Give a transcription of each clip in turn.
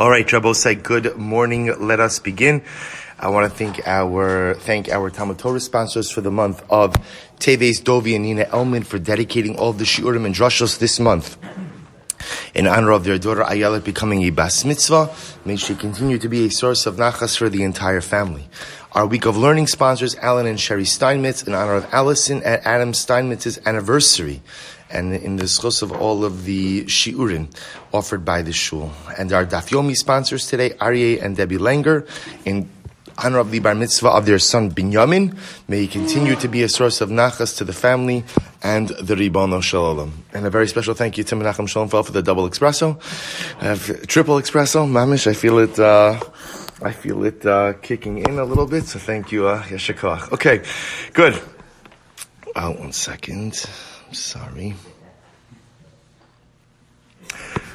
All right, say good morning. Let us begin. I want to thank our thank our Talmud Torah sponsors for the month of Teves Dovi and Nina Elman for dedicating all the shiurim and drushos this month in honor of their daughter Ayelet becoming a bas mitzvah. May she continue to be a source of nachas for the entire family. Our week of learning sponsors Alan and Sherry Steinmetz in honor of Allison and Adam Steinmetz's anniversary and in the schos of all of the shiurim offered by the shul. And our dafyomi sponsors today, Aryeh and Debbie Langer, in honor of the bar mitzvah of their son Binyamin. May he continue to be a source of nachas to the family and the Ribono Shalom. And a very special thank you to Menachem Shalomfeld for the double espresso, uh, triple espresso. Mamish, I feel it. Uh, I feel it uh, kicking in a little bit, so thank you, uh, Yeshakach. Okay, good. Uh, one second. I'm sorry.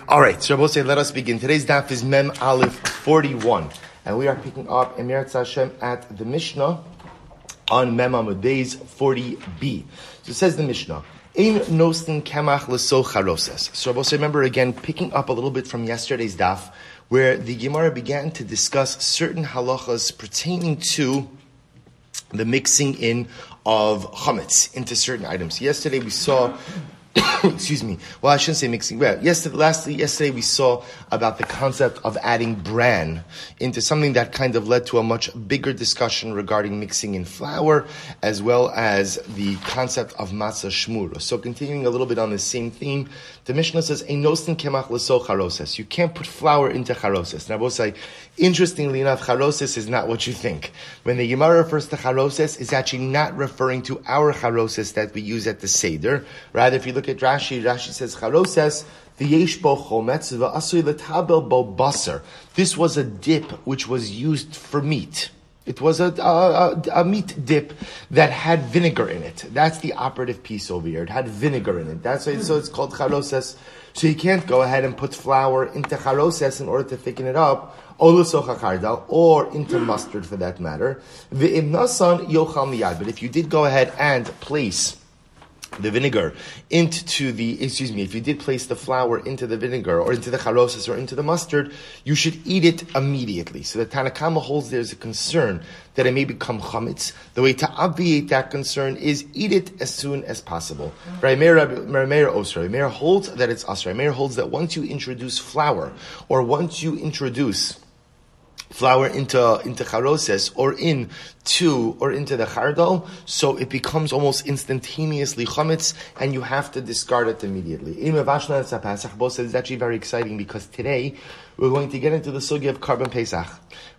All right, say, let us begin. Today's daf is Mem Aleph 41, and we are picking up Emir Hashem at the Mishnah on Mem Amud Beis 40b. So it says the Mishnah. Ein nosten kemach leso charoses. So say, remember again, picking up a little bit from yesterday's daf, where the Gemara began to discuss certain halachas pertaining to the mixing in of chametz into certain items. Yesterday we saw excuse me. Well, I shouldn't say mixing. Well, yesterday, lastly, yesterday we saw about the concept of adding bran into something that kind of led to a much bigger discussion regarding mixing in flour, as well as the concept of matzah shmur. So, continuing a little bit on the same theme, the Mishnah says, "Einosten kemach leso charoses." You can't put flour into charoses. Now, both say, interestingly enough, charoses is not what you think. When the Gemara refers to charoses, it's actually not referring to our charoses that we use at the seder. Rather, if you look look at Rashi, Rashi says charoses v'yesh bo letabel bo. This was a dip which was used for meat. It was a, a, a, meat dip that had vinegar in it. That's the operative piece over here. It had vinegar in it. That's why so it's called charoses. So you can't go ahead and put flour into charoses in order to thicken it up, or into mustard for that matter. But if you did go ahead and place the vinegar into the, excuse me, if you did place the flour into the vinegar or into the charoses or into the mustard, you should eat it immediately. So the Tanakama holds there's a concern that it may become chametz. The way to obviate that concern is eat it as soon as possible. Rameir Osra. Rameir holds that it's Asra. Rameir holds that once you introduce flour or once you introduce flour into into charoses or into or into the chardal, so it becomes almost instantaneously chametz, and you have to discard it immediately. It's actually very exciting because today we're going to get into the sugi of Korban Pesach,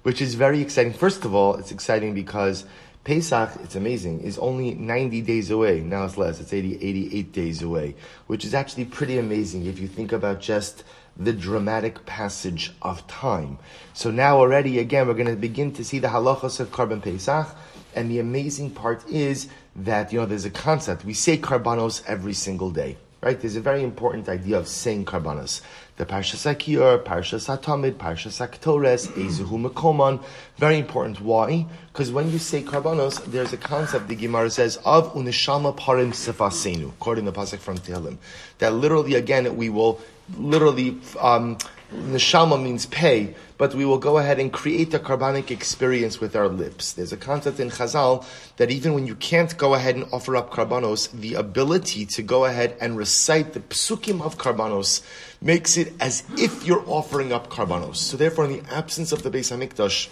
which is very exciting. First of all, it's exciting because Pesach, it's amazing, is only 90 days away. Now it's less, it's 80, 88 days away, which is actually pretty amazing if you think about just the dramatic passage of time. So now already, again, we're going to begin to see the halachas of Korban Pesach. And the amazing part is that, you know, there's a concept. We say karbanos every single day, right? There's a very important idea of saying karbanos. The Parshas Akir, Parshas Atamid, Parshas Aktores, Ezuhu Mekoman. Very important. Why? Because when you say karbanos, there's a concept the Gemara says of unishama parim sefasenu, according to the pasuk from Tehillim, that literally again we will literally um, neshama means pay, but we will go ahead and create a carbonic experience with our lips. There's a concept in Chazal that even when you can't go ahead and offer up karbanos, the ability to go ahead and recite the psukim of karbanos makes it as if you're offering up karbanos. So therefore, in the absence of the Beis Hamikdash,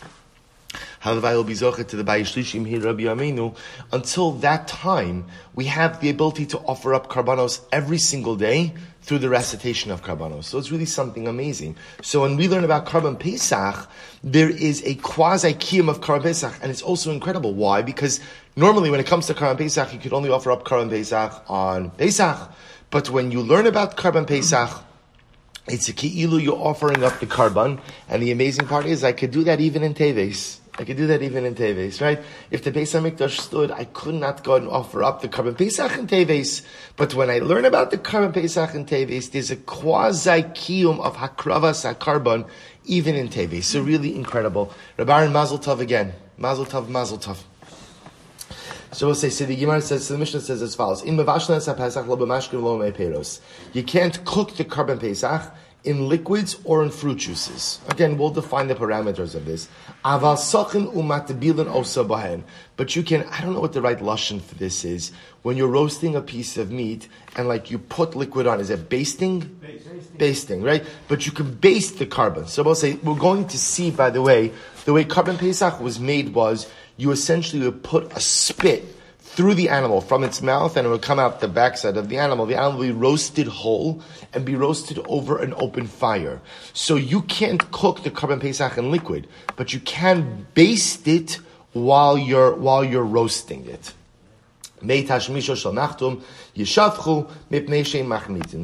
Halvai will be to the Bayishlishim here, Rabbi Aminu. Until that time, we have the ability to offer up karbanos every single day through the recitation of karbanos. So it's really something amazing. So when we learn about Karban Pesach, there is a quasi kiyum of Karban Pesach, and it's also incredible. Why? Because normally when it comes to Karban Pesach, you could only offer up Karban Pesach on Pesach. But when you learn about Karban Pesach, it's a ki'ilu, you're offering up the karban, and the amazing part is I could do that even in Teves. I could do that even in Teves, right? If the Beis Hamikdash stood, I could not go and offer up the Karban Pesach in Teves. But when I learn about the Karban Pesach in Teves, there's a quasi kiyum of Hakravas HaKarban even in Teves. So really incredible. Rabbaran Mazel Tov again. Mazel Tov, Mazel Tov. So we'll say, so the Gemara says, so the Mishnah says as follows: In You can't cook the korban Pesach in liquids or in fruit juices. Again, we'll define the parameters of this. Aval sachin umatbilin osa bahen. But you can, I don't know what the right lashon for this is. When you're roasting a piece of meat and like you put liquid on, is it basting? Basting, basting right? But you can baste the korban. So we'll say, we're going to see, by the way, the way korban pesach was made was you essentially would put a spit through the animal from its mouth and it would come out the backside of the animal. The animal would be roasted whole and be roasted over an open fire. So you can't cook the korban pesach in liquid, but you can baste it while you're, while you're roasting it.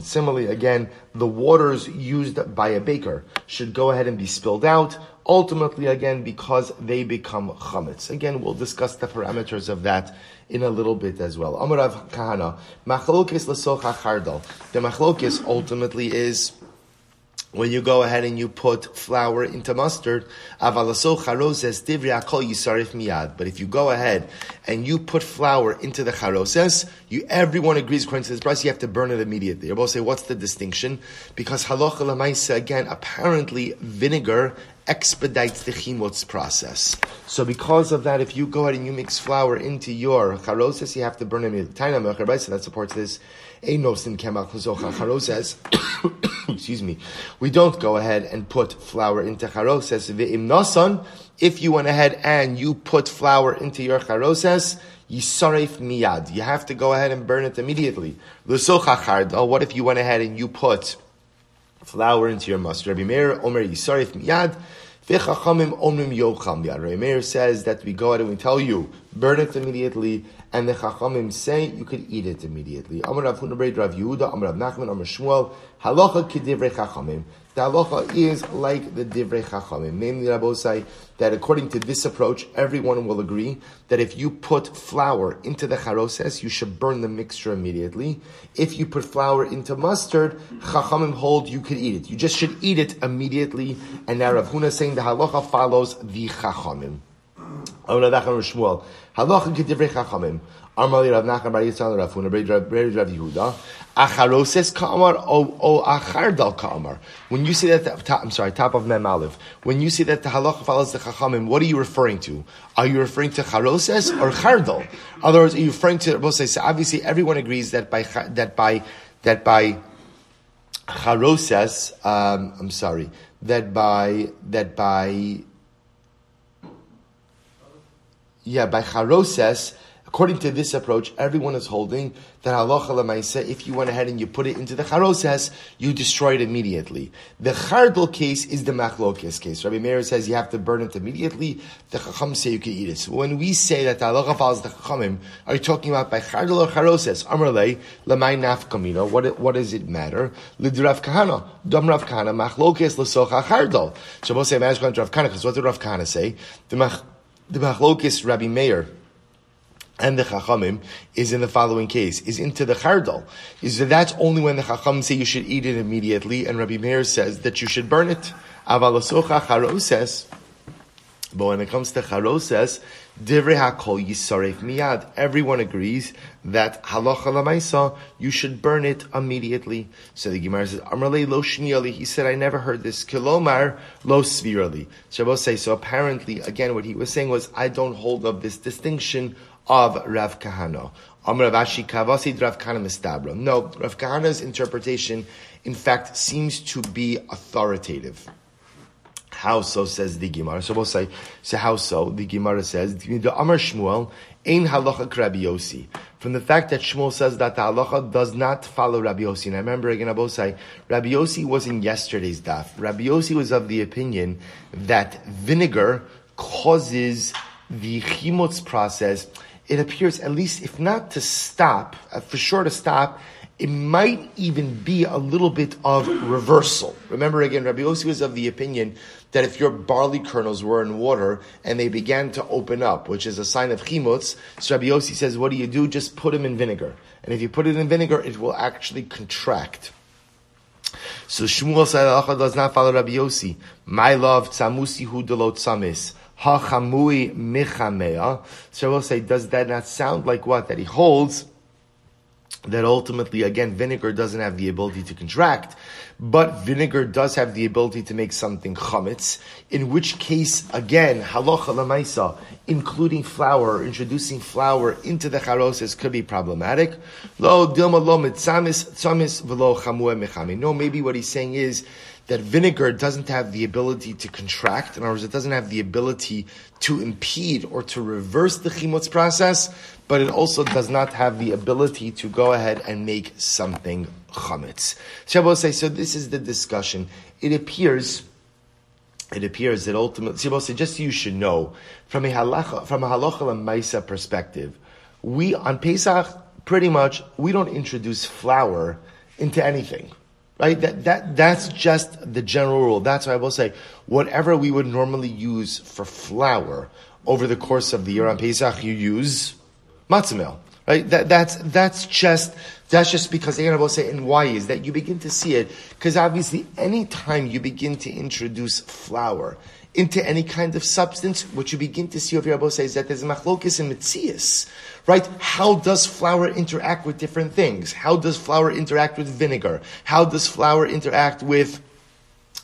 Similarly, again, the waters used by a baker should go ahead and be spilled out ultimately again because they become chametz. Again, we'll discuss the parameters of that in a little bit as well. Amarav Kahana, machlokis lasocha chardal. The machlokis ultimately is when you go ahead and you put flour into mustard, avalosocharoses divri akol yisarif miyad. but if you go ahead and you put flour into the charoses, you everyone agrees according to this price, you have to burn it immediately. You're both say, what's the distinction? Because halacha lamaisa again, apparently vinegar expedites the chimutz process. So because of that, if you go ahead and you mix flour into your charoses, you have to burn it immediately. So, that supports this. Excuse me. We don't go ahead and put flour into charoses. Ve'im nasan, if you went ahead and you put flour into your charoses. You have to go ahead and burn it immediately. What if you went ahead and you put flour into your mustard? Rabbi Meir, Omer yisaref miyad. Rabbi Meir says that we go out and we tell you, burn it immediately, and the Chachamim say you could eat it immediately. Amar Rav Hunabraid, Rav Yehuda, Amar Rav Nachman, Amar Shmuel, Halacha kedivrei Chachamim. The halacha is like the divrei chachamim. Namely, Rabbosai, that according to this approach, everyone will agree that if you put flour into the charoses, you should burn the mixture immediately. If you put flour into mustard, chachamim hold you could eat it. You just should eat it immediately. And now Rav Huna saying the halacha follows the chachamim. Halacha chachamim. Rav Nachman Bar Yitzhak Rav Huna Rav Yehuda. Acharoses ka'amar o, achardal ka'amar. When you say that, the, I'm sorry, top of Mem Aleph. When you say that the halacha follows the chachamim, what are you referring to? Are you referring to charoses or chardal? In other words, are you referring to both So obviously, everyone agrees that by that by that by charoses. Um, I'm sorry. That by that by yeah by charoses According to this approach, everyone is holding that halacha lemaisa, if you went ahead and you put it into the charoses, you destroy it immediately. The chardal case is the machlokes case. Rabbi Meir says you have to burn it immediately. The chacham say you can eat it. So when we say that the halacha follows the chachamim, are you talking about by chardal or charoses? Amrle lemay nafkamino. What what does it matter? Lidrav kahana dom rav kahana machlokes lesocha chardal. Shabbos say Rav Kahana because what did Rav Kahana say? The mach the machlokes Rabbi Meir and the Chachamim is in the following case, is into the Chardal. Is that that's only when the Chachamim say you should eat it immediately, and Rabbi Meir says that you should burn it. Avalasocha Charoses, but when it comes to Charoses, Divrei HaKol Yisaref Miyad. Everyone agrees that Halacha Lamaisa, you should burn it immediately. So the Gemara says, Amrale Lo Shniali, he said, I never heard this. Kilomar Lo Svirali. Shabbos say, so apparently, again, what he was saying was, I don't hold of this distinction of Rav Kahana. Amr Ravashi Rav Kahana Mistabra. No, Rav Kahana's interpretation, in fact, seems to be authoritative. How so, says the Gemara. So we'll say, so how so? The Gemara says, the Amr Shmuel, Ein halacha Rabbi. From the fact that Shmuel says that the halacha does not follow Rabbi Yossi. And I remember again, Abosai, Rabbi was in yesterday's daf. Rabbi was of the opinion that vinegar causes the chimutz process it appears, at least if not to stop, uh, for sure to stop, it might even be a little bit of reversal. Remember again, Rabbi Yossi was of the opinion that if your barley kernels were in water and they began to open up, which is a sign of chimutz, so Rabbi Yossi says, what do you do? Just put them in vinegar. And if you put it in vinegar, it will actually contract. So Shmuel said, does not follow Rabbi Yossi. My love, tzamusi hu delot samis. Hachamui michamea. So I will say, does that not sound like what? That he holds that ultimately, again, vinegar doesn't have the ability to contract, but vinegar does have the ability to make something chametz, in which case, again, halacha lamaisa, including flour, introducing flour into the charoses could be problematic. Lo dilma lo mitzamis tzamis velo chamue mechami. No, maybe what he's saying is, that vinegar doesn't have the ability to contract. In other words, it doesn't have the ability to impede or to reverse the chimutz process, but it also does not have the ability to go ahead and make something chametz. Shabbos say, so this is the discussion. It appears it appears that ultimately, say, just so you should know, from a halacha, from a halacha and maisa perspective, we on Pesach pretty much we don't introduce flour into anything. Right? That, that, that's just the general rule. That's why I will say, whatever we would normally use for flour over the course of the year on Pesach, you use matzah meal. Right? That, that's, that's just, that's just because I will say, and why is that you begin to see it, because obviously any time you begin to introduce flour, into any kind of substance, what you begin to see over here, says that there's machlokis and mitzias, right? How does flour interact with different things? How does flour interact with vinegar? How does flour interact with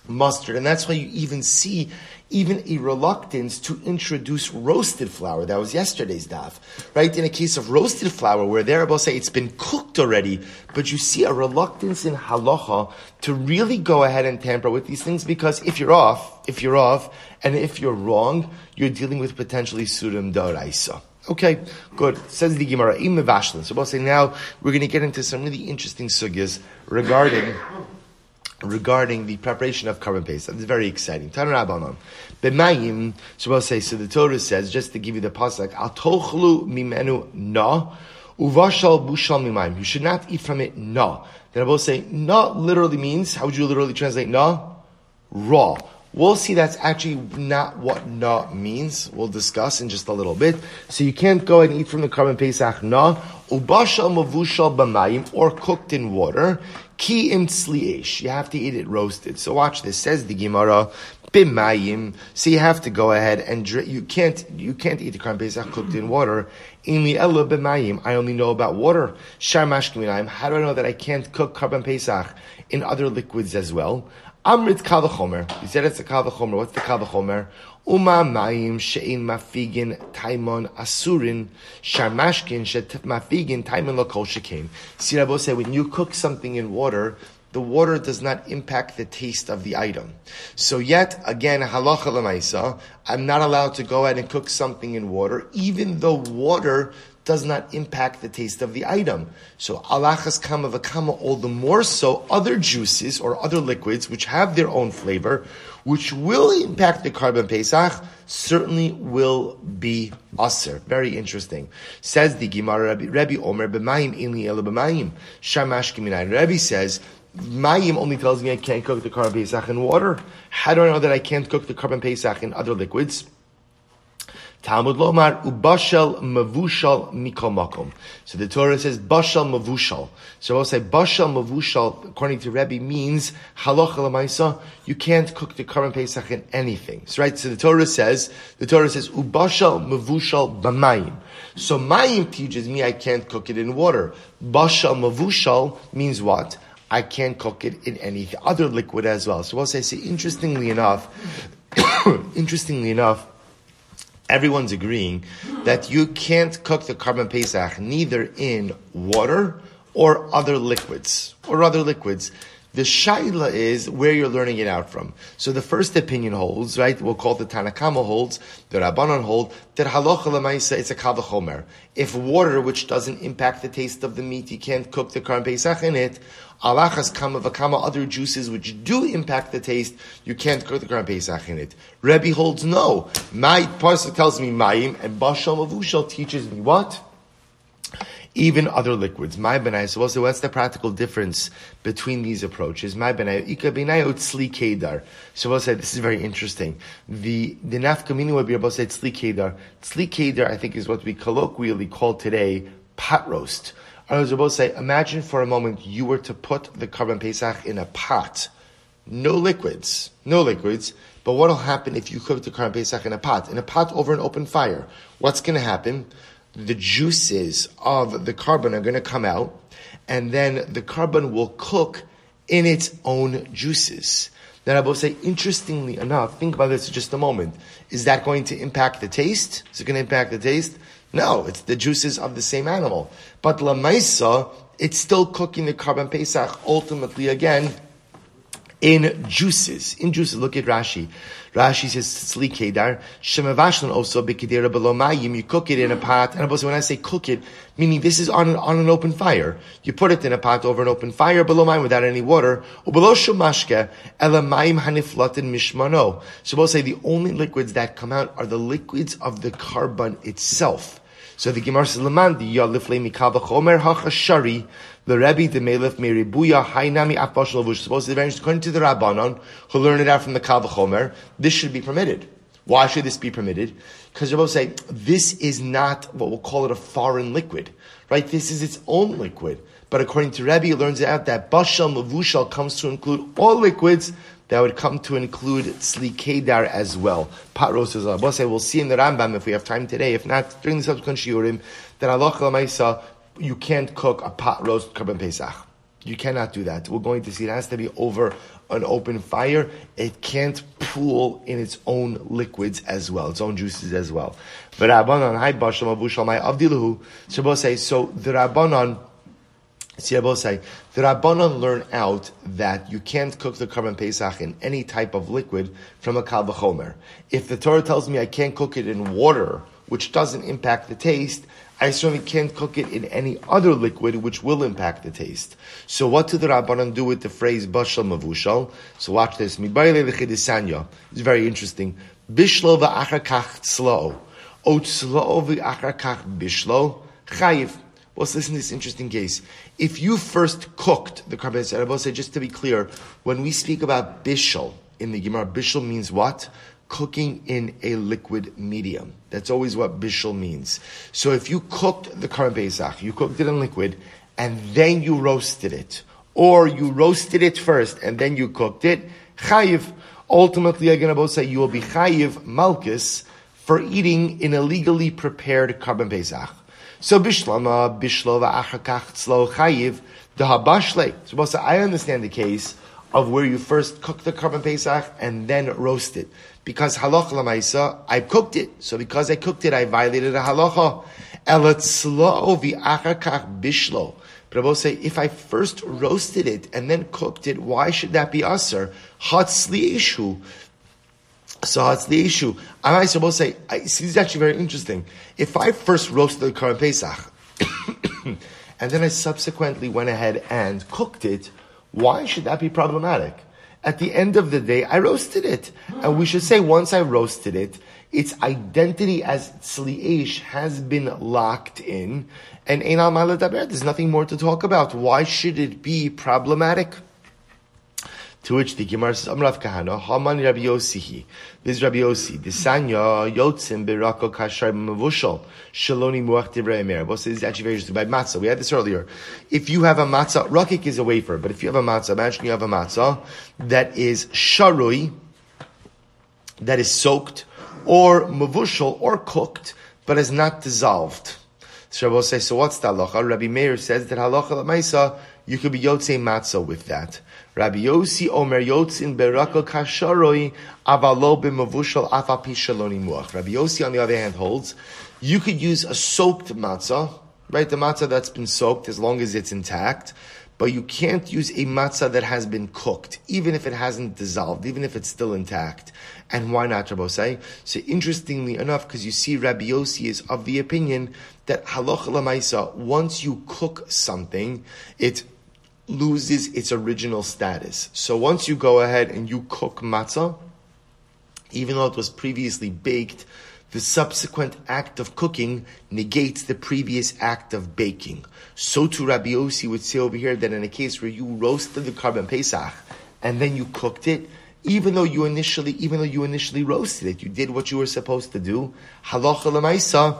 mustard? And that's why you even see even a reluctance to introduce roasted flour. That was yesterday's daf, right? In a case of roasted flour, where they're about to say it's been cooked already, but you see a reluctance in halacha to really go ahead and tamper with these things because if you're off, if you're off, and if you're wrong, you're dealing with potentially surim daraisa. Okay, good. Says the Gemara, im So we'll say now we're going to get into some really interesting sugyas regarding regarding the preparation of korban pesach. It's very exciting. Tanarabanon. B'mayim, so we'll say, so the Torah says, just to give you the pasuk, al tochlu mimenu na, uvashal bushal mimayim. You should not eat from it na. Then I will say, na literally means, how would you literally translate na? Raw. We'll see that's actually not what na means. We'll discuss in just a little bit. So you can't go and eat from the korban pesach na, ubashal mavushal b'mayim, or cooked in water. Ki im tzliesh. You have to eat it roasted. So watch this. Says the Gemara, bimayim. So you have to go ahead and drink. You can't, you can't eat the Korban Pesach cooked in water. Inli ella bimayim. I only know about water. Sharmash How do I know that I can't cook Korban Pesach in other liquids as well? Amrit kavachomer. You said it's a kavachomer. What's the kavachomer? Uma mayim she'in mafigin taimon asurin sharmashkin she't mafigin taimon lokol shekin. See, Rabbi say when you cook something in water, the water does not impact the taste of the item. So yet again, halacha lemaisa, I'm not allowed to go ahead and cook something in water, even though water does not impact the taste of the item. So alachas kama v'kama, all the more so other juices or other liquids which have their own flavor, which will impact the korban pesach, certainly will be aser. Very interesting. Says the Gemara Rabbi, Rabbi Omer b'mayim ili ela b'mayim shamash kiminayin. Rabbi says. Mayim only tells me I can't cook the korban pesach in water. How do I know that I can't cook the korban pesach in other liquids? Talmud Lomar ubashal mavushal mikol makom. So the Torah says bashal mavushal. So I'll say bashal mavushal, according to Rebbe, means halacha lemaisa. You can't cook the korban pesach in anything. So right. So the Torah says the Torah says ubashal mavushal b'mayim. So mayim teaches me I can't cook it in water. Bashal mavushal means what? I can't cook it in any other liquid as well. So we'll say, see, interestingly enough, interestingly enough everyone's agreeing that you can't cook the korban pesach neither in water or other liquids or other liquids. The shaila is where you're learning it out from. So the first opinion holds, right? We'll call it the Tanakama holds, the Rabbanon hold that halacha lemaisa it's a kavachomer. If water, which doesn't impact the taste of the meat, you can't cook the korban pesach in it. Alachas kama v'kama other juices which do impact the taste, you can't cook the korban pesach in it. Rebbe holds no. My pasuk tells me mayim, and bashal mavushal teaches me what? Even other liquids. My benai. So, also, what's the practical difference between these approaches? My benai. Ika benai utzli kedar. So, we'll this is very interesting. The the nafkamini would be able to say tzli kedar. Tzli kedar, I think, is what we colloquially call today pot roast. I was about to say, imagine for a moment you were to put the korban pesach in a pot, no liquids, no liquids. But what will happen if you cook the korban pesach in a pot, in a pot over an open fire? What's going to happen? The juices of the korban are going to come out, and then the korban will cook in its own juices. Then I will say, interestingly enough, think about this for just a moment. Is that going to impact the taste? Is it going to impact the taste? No, it's the juices of the same animal. But lamaisa, it's still cooking the korban pesach ultimately again in juices. In juices, look at Rashi. Rashi says sli kedar shemavashlan also b'kedera below mayim. You cook it in a pot, and believe when I say cook it, meaning this is on an, on an open fire. You put it in a pot over an open fire below mayim without any water. Below shumashke elamayim haniflatin mishmano. So we'll say the only liquids that come out are the liquids of the korban itself. So the Gemara says, "Lemandi yalifle mikal v'chomer hachashari the Rebbe the Melech Meribuya Hainami Afbashal Lavush. Supposed to be according to the Rabbanon who learn it out from the Kavachomer. This should be permitted. Why should this be permitted? Because Rabbi say this is not what we'll call it a foreign liquid, right? This is its own liquid. But according to Rebbe, he learns out that Bashal Mavushal comes to include all liquids that would come to include Tzli Kedar as well. Patros is a We'll see in the Rambam if we have time today. If not, during the subsequent shiurim, that Allah Maisa you can't cook a pot roast korban pesach. You cannot do that. We're going to see it has to be over an open fire. It can't pool in its own liquids as well, its own juices as well. But Rabbanon, hi Basham Abu Shalmai Avdilahu, Shabbos say, so the Rabbanon, the Rabbanon learn out that you can't cook the korban pesach in any type of liquid from a kal v'chomer. If the Torah tells me I can't cook it in water, which doesn't impact the taste, I certainly can't cook it in any other liquid which will impact the taste. So what do the Rabbanan do with the phrase bashal mavushal? So watch this. It's very interesting. Bishlo va'achar kach tzlo. O tzlo v'achar kach bishlo. Chayiv. Let's listen to this interesting case. If you first cooked the korban, I will say just to be clear, when we speak about bishal in the Gemara, bishal means what? cooking in a liquid medium. That's always what bishul means. So if you cooked the Korban Pesach, you cooked it in liquid, and then you roasted it, or you roasted it first and then you cooked it, chayiv. Ultimately, again, about say you will be chayiv malchus for eating in a legally prepared Karban Pesach. So bishlama bishlova achakach tzlo chayiv the habashle. So I understand the case of where you first cook the korban pesach and then roast it. Because halacha lamaisa, I cooked it. So because I cooked it, I violated a halacha. Elatzlo vi'achakach bishlo. But I will say, if I first roasted it and then cooked it, why should that be usher? Hatzli issue. So that's the issue. I'm supposed to say, I, this is actually very interesting. If I first roasted the korban pesach, and then I subsequently went ahead and cooked it, why should that be problematic? At the end of the day, I roasted it. And we should say once I roasted it, its identity as tzli'ish has been locked in, and Einal there's nothing more to talk about. Why should it be problematic? To which the Gemara says, Amrav Kahana, Haman Rabbi Yosihi. This is Rabbi Yosi. Disanya Yotzim Birako Kashar Mavushal. Shaloni Muach Divrei. Well, this is actually very interesting. By matzah, we had this earlier. If you have a matzah, rakik is a wafer, but if you have a matzah, imagine you have a matzah that is sharui, that is soaked, or mavushal, or cooked, but is not dissolved. So Rabbi says, so what's the halacha? Rabbi Meir says that halacha l'maisa, you could be yotzei matzah with that. Rabbi Yosi Omer Yotzin Beraka Kasharoi Avalo B'Mavushal Afapi Shaloni Muach. Rabbi Yosi, on the other hand, holds you could use a soaked matzah, right? The matzah that's been soaked as long as it's intact, but you can't use a matzah that has been cooked, even if it hasn't dissolved, even if it's still intact. And why not, Rabbi So interestingly enough, because you see Rabbi Yossi is of the opinion that halacha lamaisa, once you cook something, it loses its original status. So once you go ahead and you cook matzah, even though it was previously baked, the subsequent act of cooking negates the previous act of baking. So too Rabbi Yossi would say over here that in a case where you roasted the korban pesach and then you cooked it, even though you initially, even though you initially roasted it, you did what you were supposed to do. Halacha lemaisa,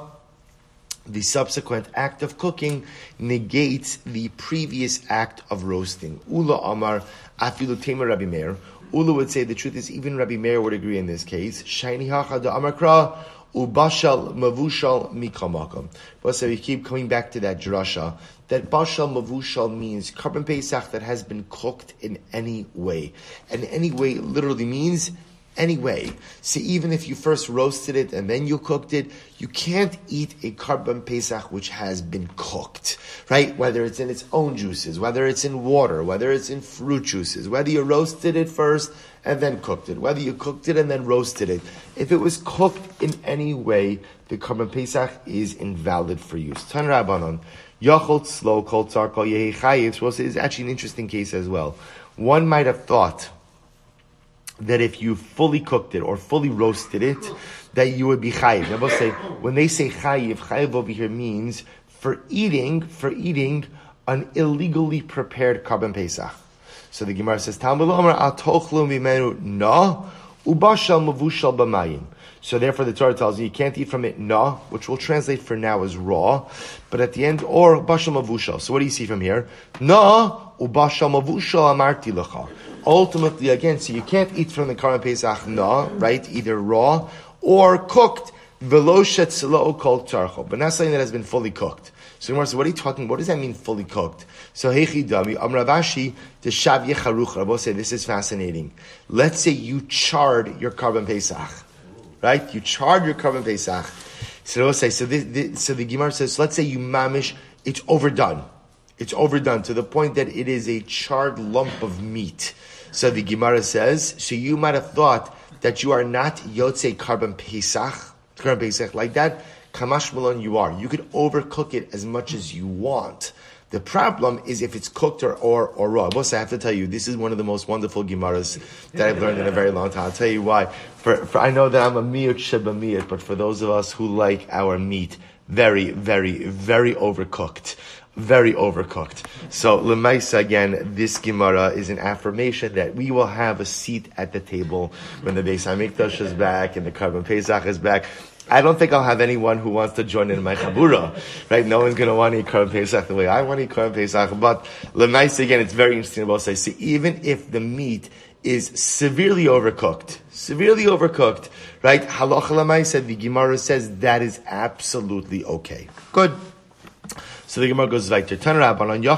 the subsequent act of cooking negates the previous act of roasting. Ula Amar Afilu Tema Rabbi Meir. Ula would say the truth is even Rabbi Meir would agree in this case. Shiny Hacha da Amakra ubashal mavushal mikamakom. But so we keep coming back to that drasha that bashal mavushal means korban pesach that has been cooked in any way, and any way literally means anyway. So even if you first roasted it and then you cooked it, you can't eat a korban pesach which has been cooked, right? Whether it's in its own juices, whether it's in water, whether it's in fruit juices, whether you roasted it first and then cooked it, whether you cooked it and then roasted it. If it was cooked in any way, the korban pesach is invalid for use. Tan Rabbanon, Yachol slow kol tzar kol yehi chayiv. is actually an interesting case as well. One might have thought that if you fully cooked it or fully roasted it, that you would be chayiv. Now, say when they say chayiv, chayiv over here means for eating, for eating an illegally prepared korban pesach. So the Gemara says, Talmud b'mayim. So therefore, the Torah tells you you can't eat from it na, which will translate for now as raw, but at the end or bashal mavushal. So what do you see from here? Na ubashal mavushal amarti ultimately, again, so you can't eat from the Karban Pesach na, right? Either raw or cooked. Veloshet selo called charcho, but not something that has been fully cooked. So Gemara says, what are you talking? What does that mean, fully cooked? So hechi dami amravashi shav yecharuch. Rabbi say this is fascinating. Let's say you charred your Karban Pesach, right? You charred your Karban Pesach. So Rabbi say so. The, so the Gemara says, let's say you mamish, it's overdone. It's overdone to the point that it is a charred lump of meat. So the Gemara says, so you might have thought that you are not Yotze Korban Pesach, Korban Pesach like that. Kamash Malon, you are. You could overcook it as much as you want. The problem is if it's cooked or, or, or raw. Boss, I have to tell you, this is one of the most wonderful Gemaras that I've learned in a very long time. I'll tell you why. For, for I know that I'm a miyut sheba miyut, but for those of us who like our meat very, very, very overcooked very overcooked. So lemaisa again, this Gemara is an affirmation that we will have a seat at the table when the Beis Hamikdash is back and the Korban Pesach is back. I don't think I'll have anyone who wants to join in my chabura, right? No one's going to want to eat Korban Pesach the way I want to eat Korban Pesach. But lemaisa again, it's very interesting about say, see, even if the meat is severely overcooked, severely overcooked, right? Halacha said the Gemara says that is absolutely okay. Good. So the Gemara goes like to turn around, on Chai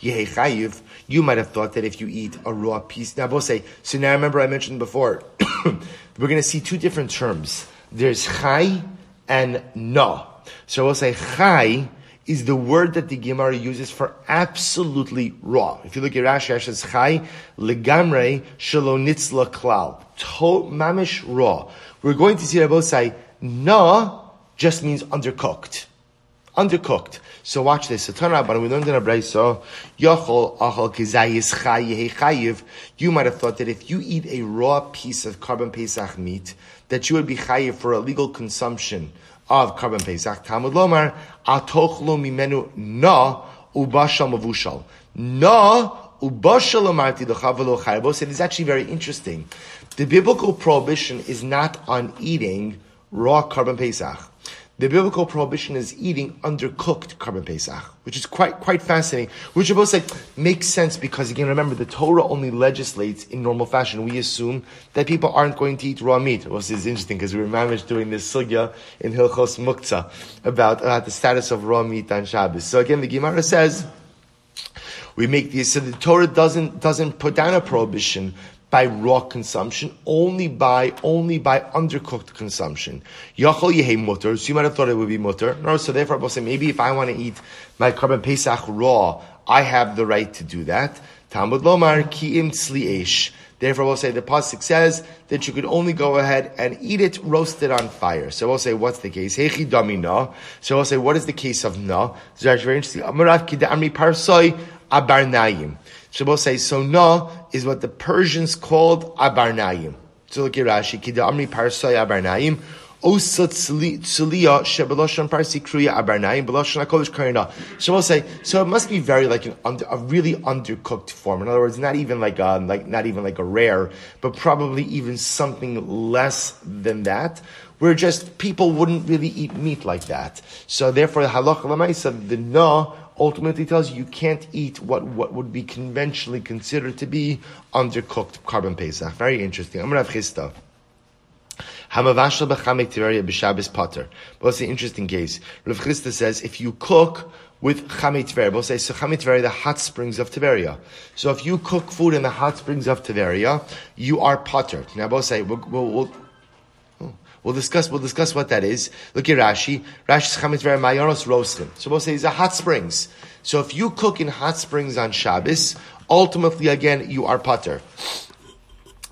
Yehechayiv, you might have thought that if you eat a raw piece, now both say, so now remember I mentioned before, we're going to see two different terms. There's Chai and Na. So we'll say Chai is the word that the Gemara uses for absolutely raw. If you look at Rashi, Rashi says Chai legamre shalonitzla klal. To mamish raw. We're going to see Rabbi say Na just means undercooked undercooked. So watch this. But we learned in. You might have thought that if you eat a raw piece of korban pesach meat, that you would be chayiv for a legal consumption of korban pesach. Talmud lomar atochlo mimenu na ubashal mavushal na. Ubashal. It is actually very interesting. The biblical prohibition is not on eating raw korban pesach the biblical prohibition is eating undercooked korban pesach, which is quite quite fascinating. Which both say makes sense because again, remember the Torah only legislates in normal fashion. We assume that people aren't going to eat raw meat. This is interesting because we were managed doing this sugya in Hilchos Muktzah about uh, the status of raw meat on Shabbos. So again, the Gemara says we make this so the Torah doesn't doesn't put down a prohibition by raw consumption, only by only by undercooked consumption. Yachol yehe mutter. So you might have thought it would be mutter. No, so therefore, I will say maybe if I want to eat my korban pesach raw, I have the right to do that. Talmud lomar kiim tzli Therefore, we'll say the pasuk says that you could only go ahead and eat it roasted on fire. So we'll say, what's the case? Hechi damina. So we'll say, what is the case of na? So actually very interesting. Amarav kidamri parsoi abarnayim. Shabbos says, so na is what the Persians called abarnayim. So look at Rashi, kida amri parsay abarnayim, osat tzuliya shebeloshon parsi kruya abarnayim, beloshon hakodesh karina. Shabbos say, so it must be very like an under, a really undercooked form. In other words, not even like a, like, not even like a rare, but probably even something less than that where just people wouldn't really eat meat like that. So therefore, the halacha lamaisa, the na ultimately tells you you can't eat what, what would be conventionally considered to be undercooked korban pesach. Very interesting. I'm going to have Chisda. Hamavashal b'chamek tiveria b'Shabbos pater. But it's an interesting case. Rav Chisda says if you cook with Chamei Tiveria. We'll say, so Chamei Tiveria, the hot springs of Tiberia. So if you cook food in the hot springs of Tiberia, you are potter. Now we'll say, we'll, we'll, we'll We'll discuss. We'll discuss what that is. Look at Rashi. Rashi's chametz mayoros roastim. So we'll say it's a hot springs. So if you cook in hot springs on Shabbos, ultimately again you are potter.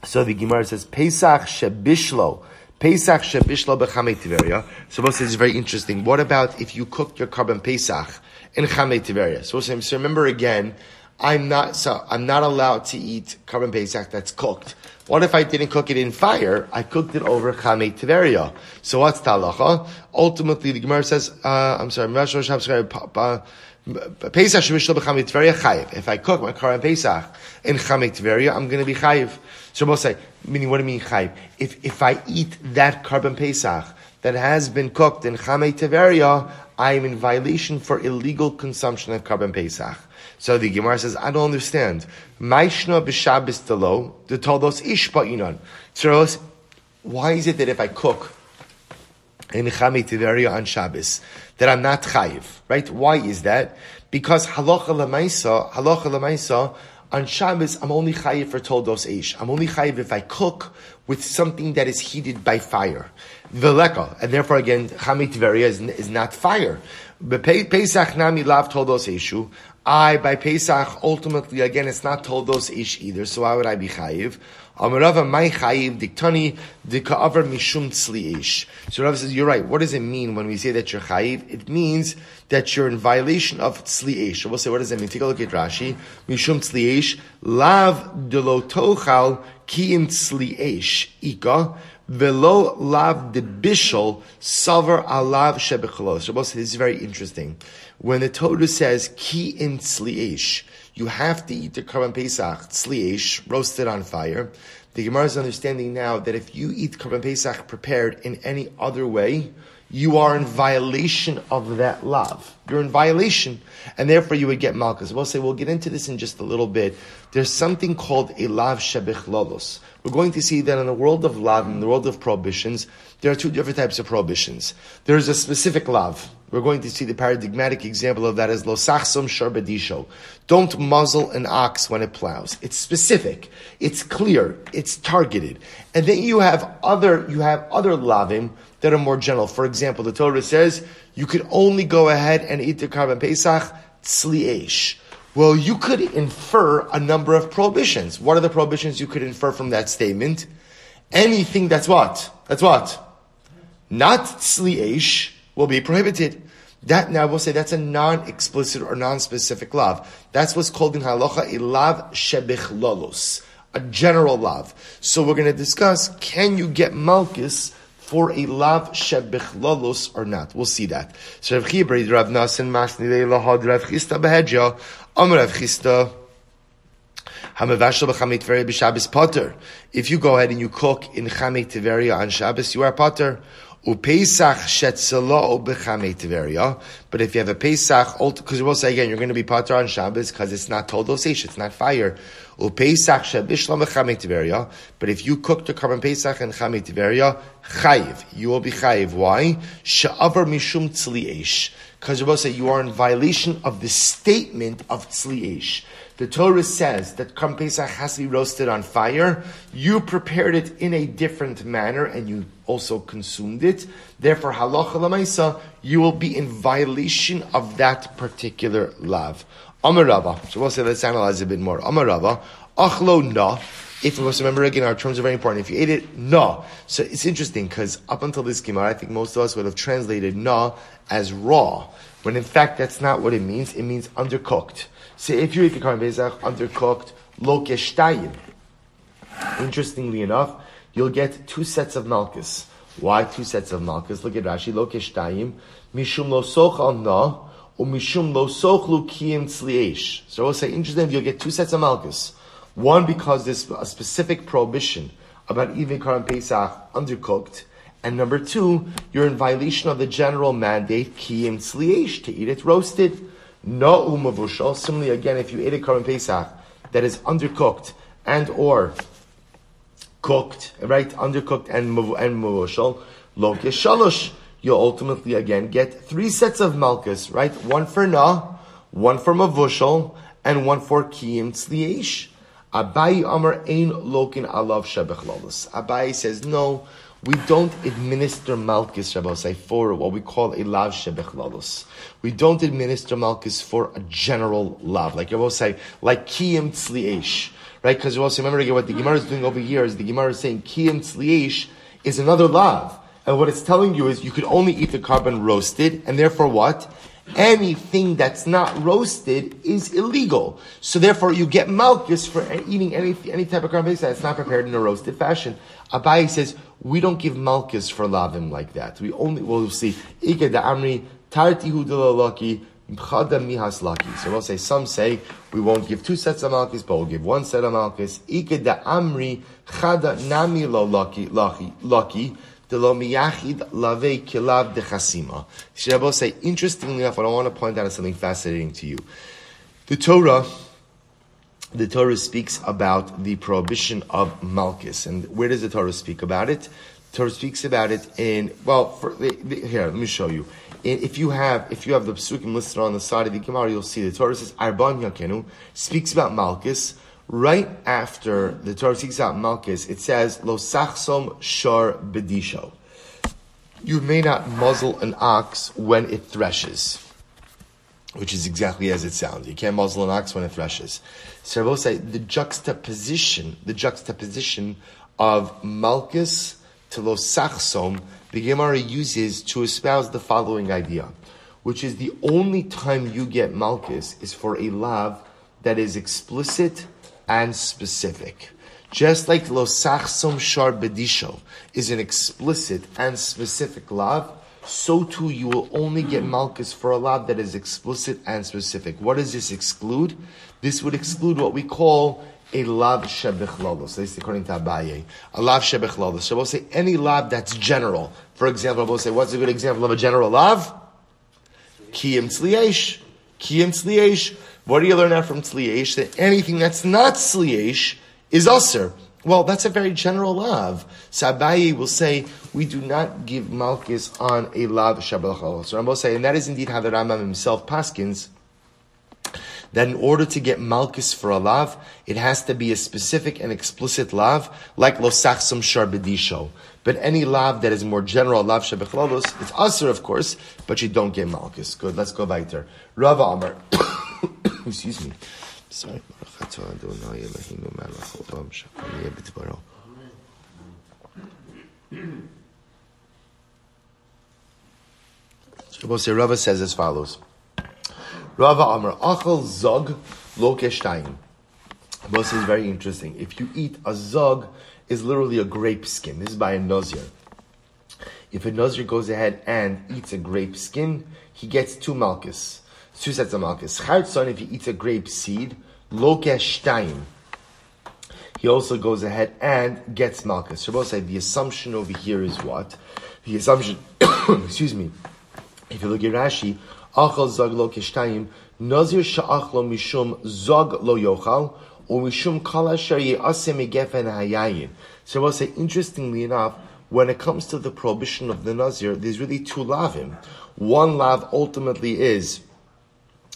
So the Gemara says Pesach shebishlo. Pesach shebishlo b'chamei. So we'll say it's very interesting. What about if you cooked your korban Pesach in chamei? So we'll say, so remember again, I'm not so I'm not allowed to eat korban Pesach that's cooked. What if I didn't cook it in fire? I cooked it over Chamei Tiveria. So what's talacha? Ultimately, the Gemara says, uh, I'm sorry, Pesach Shemishlo b'Chamei Tiveria chayiv. If I cook my Korban Pesach in Chamei Tiveria, I'm going to be chayiv. So we'll say, meaning what do you mean chayiv? If, if I eat that korban Pesach that has been cooked in Chamei Tiveria, I am in violation for illegal consumption of korban Pesach. So the Gemara says, I don't understand. Maishna b'Shabbos telo, the toldos ishpa inon. So why is it that if I cook in Tiveria on Shabbos, that I'm not chayiv, right? Why is that? Because halacha lemaisa, halacha lemaisa, on Shabbos, I'm only chayiv for toldos ish. I'm only chayiv if I cook with something that is heated by fire. Veleka, and therefore again, Chamei Tiveria is, is not fire. Pesach nami lav toldos ishu. I, by Pesach, ultimately, again, it's not told those ish either, so why would I be chayiv? Amarava my chayiv diktani dika'avar mishum tzli ish. So Rav says, you're right. What does it mean when we say that you're chayiv? It means that you're in violation of tzli ish. So we'll say, what does it mean? Take a look at Rashi. Mishum tzli ish, lav delo tochal kiim tzli ish, ika, velo lav de bishol savar alav shebechalos. So this is very interesting. When the Torah says ki in tzliish, you have to eat the Karban Pesach tzliish, roasted on fire. The Gemara is understanding now that if you eat Karban Pesach prepared in any other way, you are in violation of that love. You're in violation, and therefore you would get malchus. We'll say we'll get into this in just a little bit. There's something called a lav shebich lolos. We're going to see that in the world of lav, in the world of prohibitions, there are two different types of prohibitions. There is a specific lav. We're going to see the paradigmatic example of that as losachsom sharbadisho. Don't muzzle an ox when it plows. It's specific. It's clear. It's targeted. And then you have other, you have other lavim that are more general. For example, the Torah says you could only go ahead and eat the korban pesach tzli Well, you could infer a number of prohibitions. What are the prohibitions you could infer from that statement? Anything that's what? That's what? Not tzli will be prohibited. That now we'll say that's a non-explicit or non-specific love. That's what's called in halacha a lav shebich lolos, a general love. So we're going to discuss: Can you get malchus for a lav shebichlalos or not. We'll see that. Amr Rav Chisda. If you go ahead and you cook in Chamei Tiveria on Shabbos, you are Potter. Upesach shetzelo bechamei tiveria. But if you have a Pesach, because we'll say again, you're going to be pater on Shabbos because it's not toldos it's not fire. Upesach shebishlam bechamei tiveria. But if you cook the korban Pesach and chamei tiveria, chayiv, you will be chayiv. Why? She'avar mishum tzli Because we you are in violation of the statement of tzli the Torah says that Korban Pesach has to be roasted on fire. You prepared it in a different manner and you also consumed it. Therefore, halacha lamaisa, you will be in violation of that particular lav. Amarava. So we'll say, let's analyze a bit more. Amarava. Achlo na. If we must remember again, our terms are very important. If you ate it, no. So it's interesting because up until this Gemara, I think most of us would have translated na as raw. When in fact, that's not what it means. It means undercooked. So if you eat the Karban Pesach undercooked, lo keshtayim. Interestingly enough, you'll get two sets of malchus. Why two sets of malchus? Look at Rashi, lo keshtayim, mishum lo sochal na, or mishum lo sochlu kiyim tzliesh. So we'll say, interesting, you'll get two sets of malchus. One, because there's a specific prohibition about eating Karban Pesach undercooked, and number two, you're in violation of the general mandate, kiyim tzliesh, to eat it roasted. No umavushal. Similarly, again, if you ate a Karban Pesach that is undercooked and or cooked, right, undercooked and and muvushal, lo shalosh. You'll ultimately again get three sets of malchus, right? One for na, one for mavushal, and one for kiyim tzliesh. Abai Amar Ein Lokin Alav Shebechlalis. Abai says, no, we don't administer Malchus say for what we call a Lav Shebechlalis. We don't administer Malchus for a general Lav, like say, like Kiyim Tzliesh. Right? Because say, remember again what the Gemara is doing over here is the Gemara is saying Kiyim Tzliesh is another Lav. And what it's telling you is you could only eat the korban roasted, and therefore what? Anything that's not roasted is illegal. So therefore, you get malchus for eating any any type of korban that's not prepared in a roasted fashion. Abaye says we don't give malchus for lavim like that. We only we'll see ike da amri tartihu delalaki. So we'll say some say we won't give two sets of malchus, but we'll give one set of malchus. Ike da amri chada nami lo lucky lucky lo Shabbat say, interestingly enough, what I want to point out is something fascinating to you. The Torah, the Torah speaks about the prohibition of malchus, and where does the Torah speak about it? The Torah speaks about it in well. For, here, let me show you. If you have if you have the psukim listed on the side of the Gemara, you'll see the Torah says Arban Yakenu speaks about malchus right after the Torah speaks out Malchus, it says, Lo sachsom shor bedisho. You may not muzzle an ox when it threshes. Which is exactly as it sounds. You can't muzzle an ox when it threshes. So I will say the juxtaposition, the juxtaposition of Malchus to Lo Sachsom, the Gemara uses to espouse the following idea, which is the only time you get Malchus is for a lav that is explicit and specific. Just like lo sachsom shar bedisho is an explicit and specific love, so too you will only get malchus for a love that is explicit and specific. What does this exclude? This would exclude what we call a lav shebechlalos. This is according to Abaye. A lav shebechlalos. So we'll say any lav that's general. For example, we'll say, what's a good example of a general lav? Kiyim tzliesh. Kiyim tzliesh. What do you learn out from tzliesh? That anything that's not tzliesh is usr. Well, that's a very general lav. Sabayi will say, we do not give malchus on a lav shabbat So Rambam say, and that is indeed how the Rambam himself paskins, that in order to get malchus for a lav, it has to be a specific and explicit lav, like losachsum sharbedisho. But any lav that is more general, lav shebechlalos, it's usr, of course, but you don't get malchus. Good, let's go there. Rava Amar. Excuse me. Sorry. Rava says as follows. Rava Amar Achal Zog Lokeshtayim. This is very interesting. If you eat a zog, is literally a grape skin. This is by a nozir. If a nozir goes ahead and eats a grape skin, he gets two malchus of malchus. Chartzon, if he eats a grape seed, lokeshtayim. He also goes ahead and gets malchus. Shabbos say the assumption over here is what? The assumption, excuse me, if you look at Rashi, achal zag lokeshtayim, nazir sha'achlo mishum zag lo yochal, or mishum kala shari asem gefen hayayin. So I will say, interestingly enough, when it comes to the prohibition of the nazir, there's really two lavim. One lav ultimately is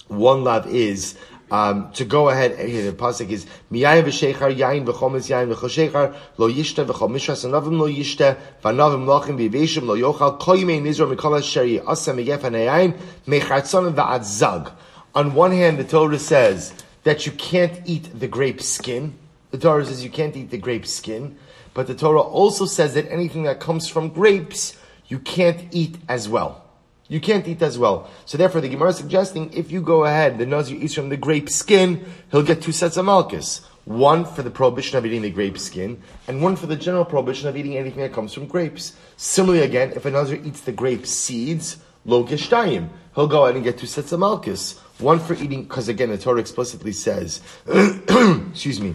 one lav is um, to go ahead. Here the pasuk is miyayin v'sheichar yayin v'chomis yayin v'chosheichar lo yishte v'chomishas anavim lo yishte v'anavim lachim v'yveshim lo yochal koyimei nizro mikol sheri asa megefan yayin mechatzonim. On one hand, the Torah says that you can't eat the grape skin. The Torah says you can't eat the grape skin, but the Torah also says that anything that comes from grapes you can't eat as well. You can't eat as well. So therefore, the Gemara is suggesting if you go ahead, the Nazir eats from the grape skin, he'll get two sets of malchus. One for the prohibition of eating the grape skin, and one for the general prohibition of eating anything that comes from grapes. Similarly, again, if a Nazir eats the grape seeds, lo geshtayim, he'll go ahead and get two sets of malchus. One for eating, because again, the Torah explicitly says, excuse me,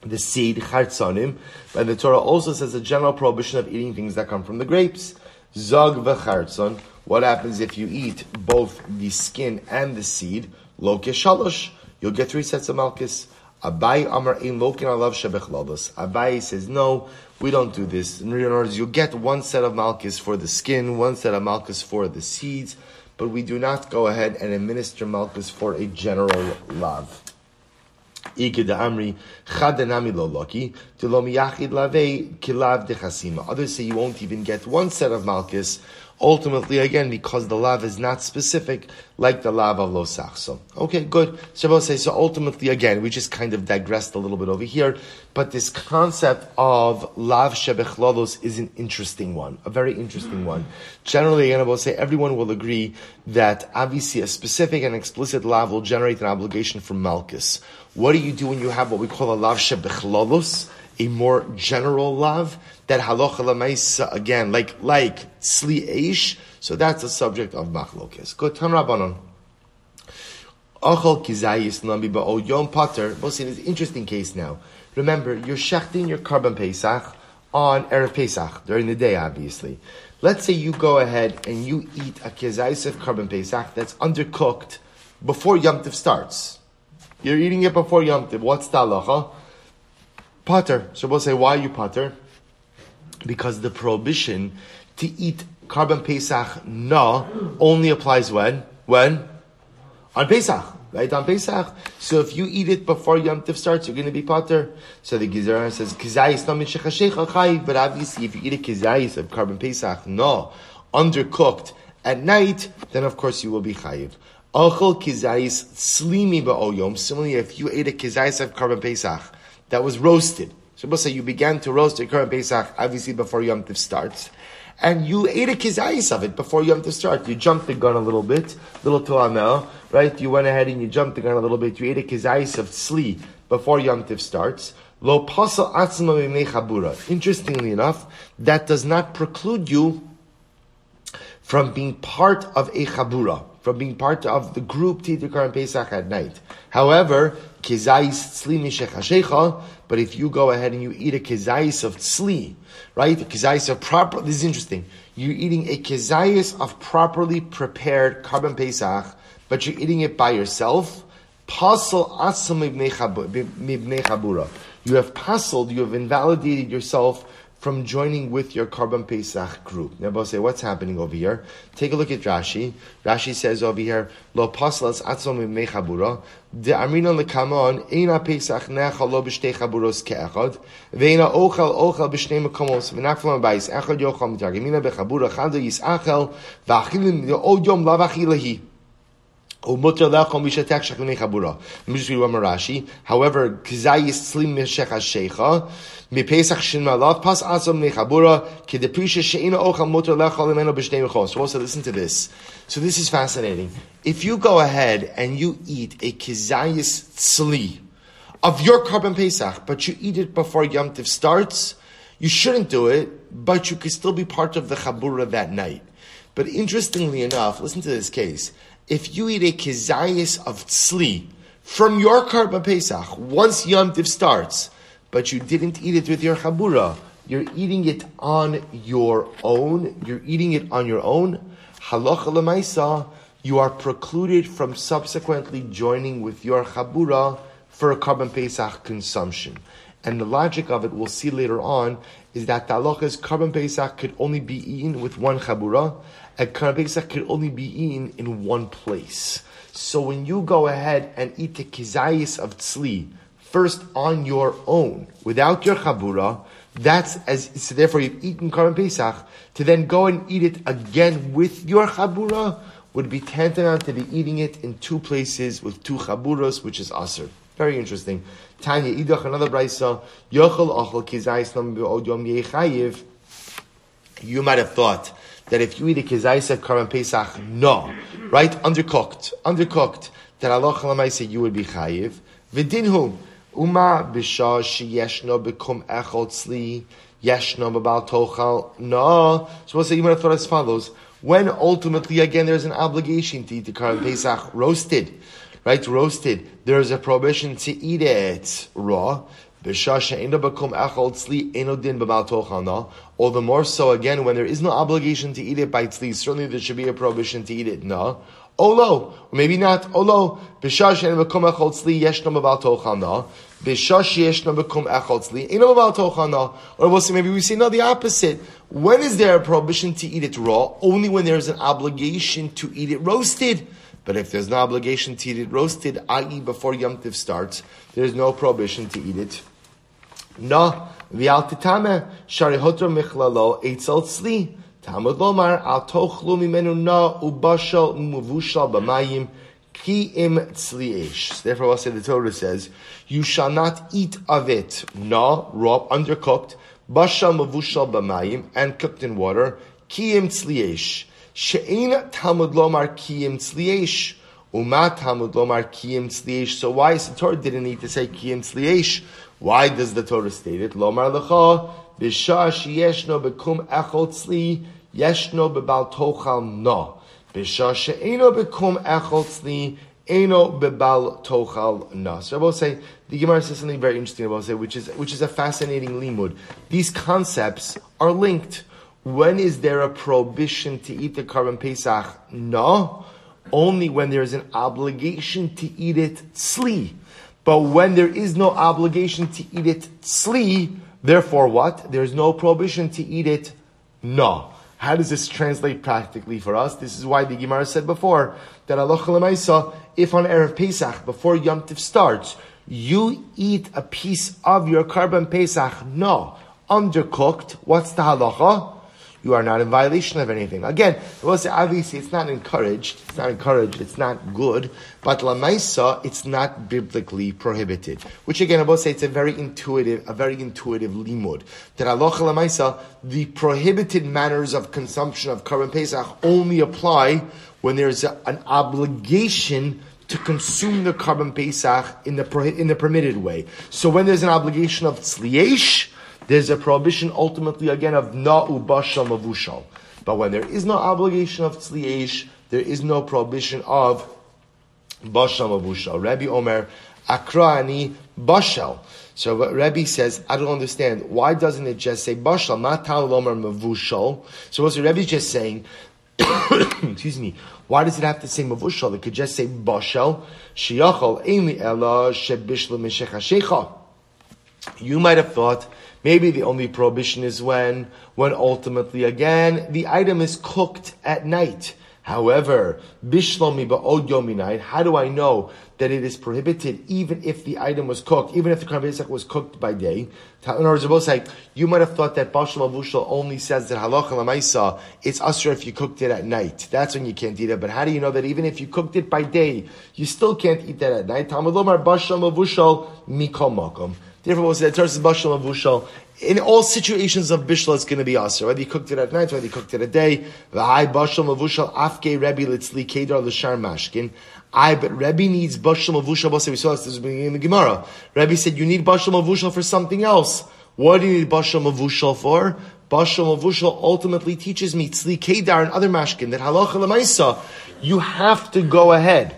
the seed, chartzanim, and the Torah also says a general prohibition of eating things that come from the grapes. Zog v'chartzon, what happens if you eat both the skin and the seed? Lo shalosh. You'll get three sets of malchus. Abaye Amar Ein Lokin Alav Shebechlalos. Abaye says, no, we don't do this. In other words, you get one set of malchus for the skin, one set of malchus for the seeds, but we do not go ahead and administer malchus for a general lav. Others say you won't even get one set of malchus Ultimately, again, because the lav is not specific, like the lav of losach. So, okay, good. Shabbos say so. Ultimately, again, we just kind of digressed a little bit over here, but this concept of lav shebechlolos is an interesting one, a very interesting one. Generally, again, I will say everyone will agree that obviously a specific and explicit lav will generate an obligation from malchus. What do you do when you have what we call a lav shebechlolos? A more general love that halacha lemaisa again, like like sli eish. So that's the subject of machlokes. Good tam rabbanon. Achol kizayis lambi ba'ol yom pater. We'll see this interesting case now. Remember, you're shechting your korban pesach on erev pesach during the day, obviously. Let's say you go ahead and you eat a kizayis of korban pesach that's undercooked before Yom Tiv starts. You're eating it before Yom Tiv. What's the halacha? Potter. So we'll say, why you potter? Because the prohibition to eat korban Pesach na only applies when? When? On Pesach. Right, on Pesach. So if you eat it before Yom Tif starts, you're going to be potter. So the Gizara says, Kizayis no min but obviously if you eat a Kizayis of korban Pesach, no, undercooked at night, then of course you will be chayiv. Achol Kizayis slimi ba'oyom. Similarly, if you ate a Kizayis of korban Pesach, that was roasted. So say you began to roast your current Pesach, obviously before Yom Tiv starts. And you ate a kizayis of it before Yom Tiv starts. You jumped the gun a little bit, little to'amel, right? You went ahead and you jumped the gun a little bit. You ate a kizayis of tzli before Yom Tiv starts. Lo pasal chabura. Interestingly enough, that does not preclude you from being part of a chabura, from being part of the group Tidikar and Pesach at night. However, kizayis tzli mishech but if you go ahead and you eat a kizayis of tzli, right, a kizayis of proper, this is interesting, you're eating a kizayis of properly prepared korban Pesach, but you're eating it by yourself, pasal asam mibnei chabura. You have puzzled, you have invalidated yourself from joining with your Korban Pesach group. Now, say, what's happening over here? Take a look at Rashi. Rashi says over here, Lo paslas atzom mechabura, de amrina lekamon, eina Pesach nechal lo b'shtei chaburos ke'echad, ve'ena ochal ochal b'shnei mekomos, v'nakflam b'ayis echad yochal mitargemina bechabura chado yisachel, v'achilim od yom lavachilahi. However. So also listen to this. So this is fascinating. If you go ahead and you eat a kizayis tzli of your korban pesach, but you eat it before Yom Tiv starts, you shouldn't do it, but you could still be part of the chabura that night. But interestingly enough, listen to this case if you eat a kizayis of tzli from your korban pesach once Yom Tiv starts, but you didn't eat it with your chabura, you're eating it on your own. You're eating it on your own. Halacha lemaisa, you are precluded from subsequently joining with your chabura for a korban pesach consumption. And the logic of it, we'll see later on, is that the halachas korban pesach could only be eaten with one chabura, a korban pesach could only be eaten in one place. So when you go ahead and eat the kizayis of tzli, first on your own, without your chabura, that's as, so therefore you've eaten korban pesach, to then go and eat it again with your chabura, would be tantamount to be eating it in two places with two chaburas, which is aser. Very interesting. Tanya idach another brisa yochel achol kizayis nam. You might have thought that if you eat a kizayis of Korban Pesach, no, right, undercooked, undercooked, that Allah Chalamaisa you would be chayiv. V'dinhu, uma b'shah sheyeshno bekum echol tzli, yeshno b'bal tochal, no. So we'll say, you might have thought as follows, when ultimately, again, there's an obligation to eat the Korban Pesach roasted, right, roasted, there is a prohibition to eat it raw, all the more so again when there is no obligation to eat it by tzli. Certainly there should be a prohibition to eat it. No. Olo, or maybe not. Olo, b'shash and v'kom echol tzli yesh no maval tochal no. Or we'll say maybe we say no, the opposite. When is there a prohibition to eat it raw? Only when there's an obligation to eat it roasted. But if there's no obligation to eat it roasted, i.e. before Yom Tiv starts, there's no prohibition to eat it. No, v'al shari hotra michlalo eitzel tzli. Talmud lomar al tochlu mimenu na ubashal muvushal b'mayim ki im tzliesh. Therefore, also the Torah says, you shall not eat of it, na, raw, undercooked, bashal mavushal b'mayim, and cooked in water, kiyim tzliesh. She'ena Talmud lomar kiyim tzliesh. Uma Talmud lomar kiyim tzliesh. So why is the Torah didn't need to say kiyim tzliesh? Why does the Torah state it? Lomar lecha, b'shah sheyeshno bekum echol tzli, yeshno bebal tochal no. B'shah she'eno bekum echol tzli, Eno bebal tochal. I will say the Gemara says something very interesting about say, which is which is a fascinating limud. These concepts are linked. When is there a prohibition to eat the korban pesach? No, only when there is an obligation to eat it sli. But when there is no obligation to eat it sli, therefore what? There is no prohibition to eat it no. How does this translate practically for us? This is why the Gemara said before that Allah Lemaisa, if on Erev Pesach, before Yom Tif starts, you eat a piece of your korban Pesach, no, undercooked, what's the halacha? You are not in violation of anything. Again, obviously it's not encouraged, it's not encouraged, it's not good, but la lamaisa, it's not biblically prohibited. Which again, I will say it's a very intuitive, a very intuitive limud. That Allah lamaisa, the prohibited manners of consumption of korban pesach only apply when there's a, an obligation to consume the korban pesach in the in the permitted way. So when there's an obligation of tzliesh, there's a prohibition ultimately again of na'u bashal mavushal. But when there is no obligation of tzliesh, there is no prohibition of bashal mavushal. Rabbi Omer akrani bashal. So what Rabbi says, I don't understand. Why doesn't it just say bashal, not lomer mavushal? So what's the Rabbi just saying? excuse me, why does it have to say mavushal? It could just say bashal, shiyachal, emi ela shebishla mishechashecha. You might have thought maybe the only prohibition is when, when ultimately again, the item is cooked at night. However, bishlomi ba'od yominai, how do I know that it is prohibited even if the item was cooked, even if the Korban was cooked by day? In other words, both say, you might have thought that Bashal Avushal only says that halacha lamaisa, it's usher if you cooked it at night. That's when you can't eat it. But how do you know that even if you cooked it by day, you still can't eat that at night? Talmud Lomar Bashal Avushal mikol makom. Therefore, say that Terz Bashal Avushal in all situations of bishla, it's going to be aser. Whether you cooked it at night, whether you cooked it at day. V'hai bashal mavushal afke Rebbe litzli kedar l'shar mashkin. I, but Rebbe needs bashal mavushal. We saw this of the Gemara. Rebbe said you need bashal mavushal for something else. What do you need bashal mavushal for? Bashal mavushal ultimately teaches me tzli kedar and other mashkin that halacha lemaisa. You have to go ahead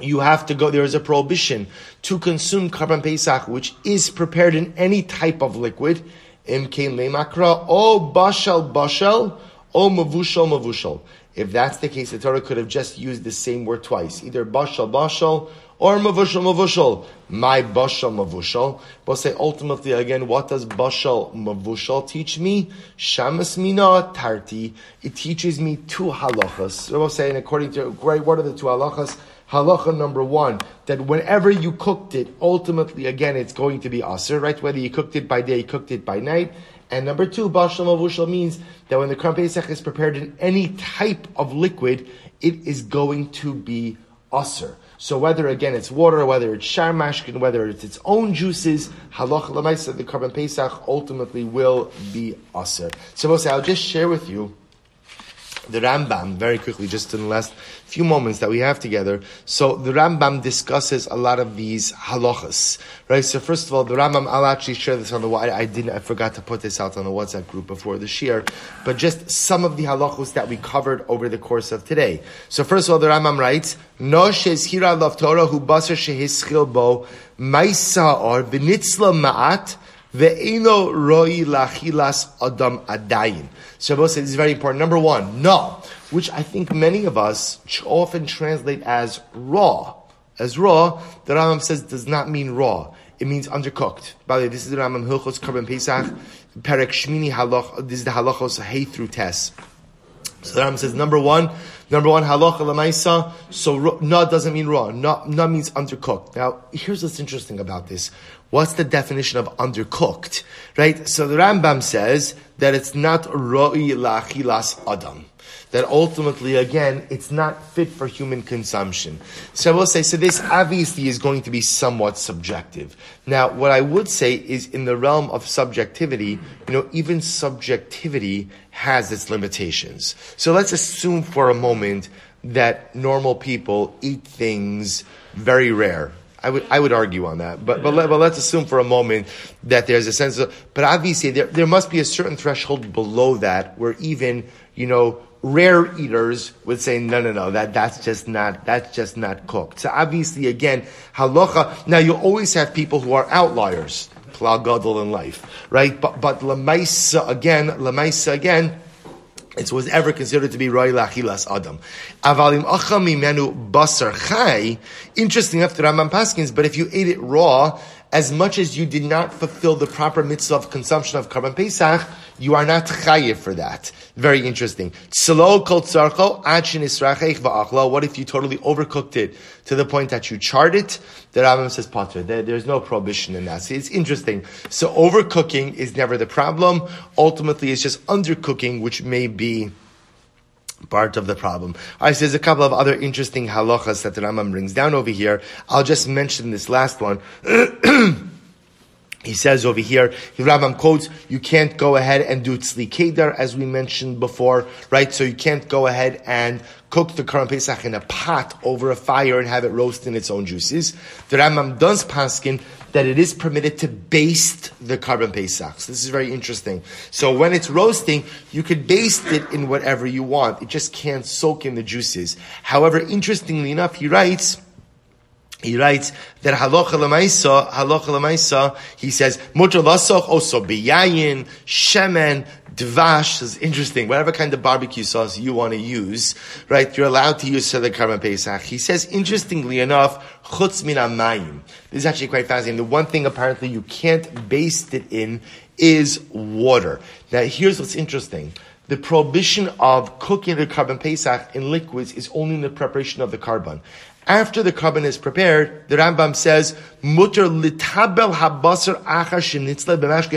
you have to go, there is a prohibition to consume korban pesach, which is prepared in any type of liquid, imkein lemakra, o bashal bashal, o mavushal mavushal. If that's the case, the Torah could have just used the same word twice, either bashal bashal or mavushal mavushal. My bashal mavushal. But say ultimately again, what does bashal mavushal teach me? Shamas mina tarti. It teaches me two halachas. So we'll say, and according to, right, what are the two halachas? Halacha number one, that whenever you cooked it, ultimately, again, it's going to be aser, right? Whether you cooked it by day, cooked it by night. And number two, bashal mavushal means that when the Korban Pesach is prepared in any type of liquid, it is going to be aser. So whether again it's water, whether it's sharmashkin, whether it's its own juices, halach lemaisa, the korban pesach ultimately will be aser. So I'll just share with you the Rambam very quickly, just in the last few moments that we have together. So the Rambam discusses a lot of these halachas, right? So first of all, the Rambam, I'll actually share this on the, I, I didn't, I forgot to put this out on the WhatsApp group before the shir, but just some of the halachos that we covered over the course of today. So first of all, the Rambam writes, No hira lav Torah hu basar shehischil bo or benitzla ma'at ve'eno roi lachilas adam adayin. Shabbos says is very important. Number one, no, which I think many of us often translate as raw. As raw, the Rambam says does not mean raw. it means undercooked. By the way, this is the Rambam Hilchos Korban Pesach, Perek Shmini Halach, this is the Halachos Hey through Tes. So the Rambam says, number one, number one, halacha lemaisa. So na doesn't mean raw. Na, na means undercooked. Now, here's what's interesting about this. What's the definition of undercooked? Right? So the Rambam says that it's not roi lachilas adam that ultimately, again, it's not fit for human consumption. So I will say, so this obviously is going to be somewhat subjective. Now, what I would say is in the realm of subjectivity, you know, even subjectivity has its limitations. So let's assume for a moment that normal people eat things very rare. I would, I would argue on that, but, but, let, but let's assume for a moment that there's a sense of, but obviously there, there must be a certain threshold below that where even, you know, rare eaters would say, no, no, no, that, that's just not, that's just not cooked. So obviously, again, halacha, now you always have people who are outliers, klal gadol in life, right? But, but lemaisa again, lemaisa again, it was ever considered to be roy lachilas adam. Avalim acham mimenu basar chai. Interesting enough, Rambam Paskins, but if you ate it raw, as much as you did not fulfill the proper mitzvah of consumption of Korban Pesach, you are not chayiv for that. Very interesting. What if you totally overcooked it to the point that you charred it? The Rambam says potter. There, there's no prohibition in that. See, it's interesting. So overcooking is never the problem. Ultimately, it's just undercooking, which may be part of the problem. All right, so there's a couple of other interesting halachas that the Rambam brings down over here. I'll just mention this last one. He says over here, the Rambam quotes, you can't go ahead and do tzli keder, as we mentioned before, right? So you can't go ahead and cook the Korban Pesach in a pot over a fire and have it roast in its own juices. The Rambam does paskin that it is permitted to baste the Korban Pesach. So this is very interesting. So when it's roasting, you could baste it in whatever you want. It just can't soak in the juices. However, interestingly enough, he writes, he writes that halacha lemaisa, halacha lemaisa, he says, mutter lasoch also biyayin, shemen, dvash, is interesting, whatever kind of barbecue sauce you want to use, right, you're allowed to use for the Korban Pesach. He says, interestingly enough, chutz min amayim. This is actually quite fascinating. The one thing apparently you can't baste it in is water. Now here's what's interesting. The prohibition of cooking the korban Pesach in liquids is only in the preparation of the korban. After the korban is prepared, the Rambam says, "Mutter litabel habasar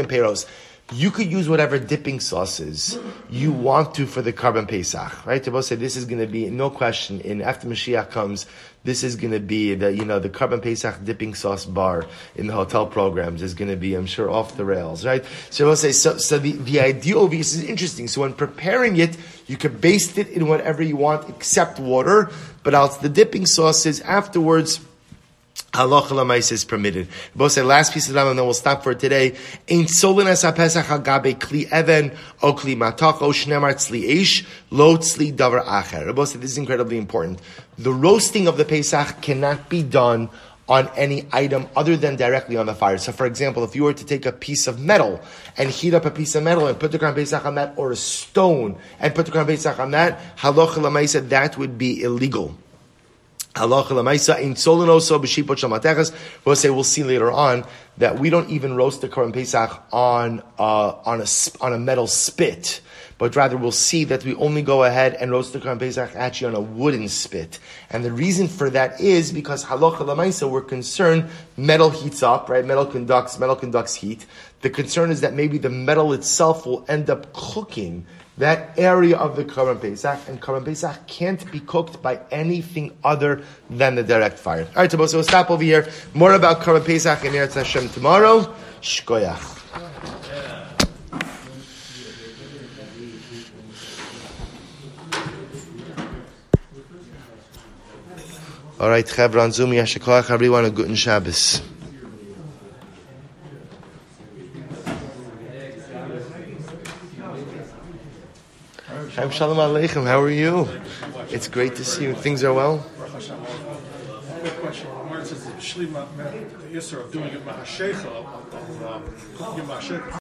peros." You could use whatever dipping sauces you want to for the Korban Pesach, right? To say this is going to be no question. In after Mashiach comes, this is going to be the you know the Korban Pesach dipping sauce bar in the hotel programs is going to be, I'm sure, off the rails, right? So we'll say so. So the the idea of this is interesting. So when preparing it, you can baste it in whatever you want except water, but else the dipping sauces afterwards Halacha lamais is permitted. Both say last piece of Rambam, and then we'll stop for today. Ain't solinas pesach hagabe kli even o kli matach o shnemar tzli eish lo tzli davar acher. Both say this is incredibly important. The roasting of the pesach cannot be done on any item other than directly on the fire. So, for example, if you were to take a piece of metal and heat up a piece of metal and put the Korban Pesach on that, or a stone and put the Korban Pesach on that, halacha that would be illegal. Halacha lemaisa in solenoso b'shipot shamatechas. We'll say we'll see later on that we don't even roast the Korban Pesach on uh, on a on a metal spit, but rather we'll see that we only go ahead and roast the Korban Pesach actually on a wooden spit. And the reason for that is because halacha lemaisa we're concerned metal heats up, right? Metal conducts metal conducts heat. The concern is that maybe the metal itself will end up cooking that area of the Korban Pesach, and Korban Pesach can't be cooked by anything other than the direct fire. All right, so we'll stop over here. More about Korban Pesach and Eretz Hashem tomorrow. Shkoyach. All right, Chevron Zoom, Yashikoach, everyone, a good Shabbos. Shalom Aleichem, how are you? It's great to see you. Things are well? Quick question.